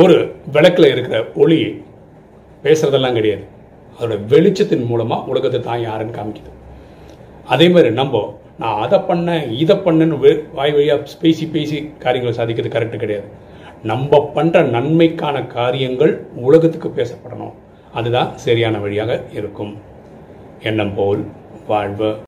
ஒரு விளக்கில் இருக்கிற ஒளி பேசுறதெல்லாம் கிடையாது. அதோட வெளிச்சத்தின் மூலமாக உலகத்தை தான் யாருன்னு காமிக்குது. அதே மாதிரி நம்ம நான் அதை பண்ணேன் இதை பண்ணேன்னு வாய் வழியாக பேசி பேசி காரியங்களை சாதிக்கிறது கரெக்டு கிடையாது. நம்ம பண்ணுற நன்மைக்கான காரியங்கள் உலகத்துக்கு பேசப்படணும். அதுதான் சரியான வழியாக இருக்கும். எண்ணம் போல் வாழ்வு.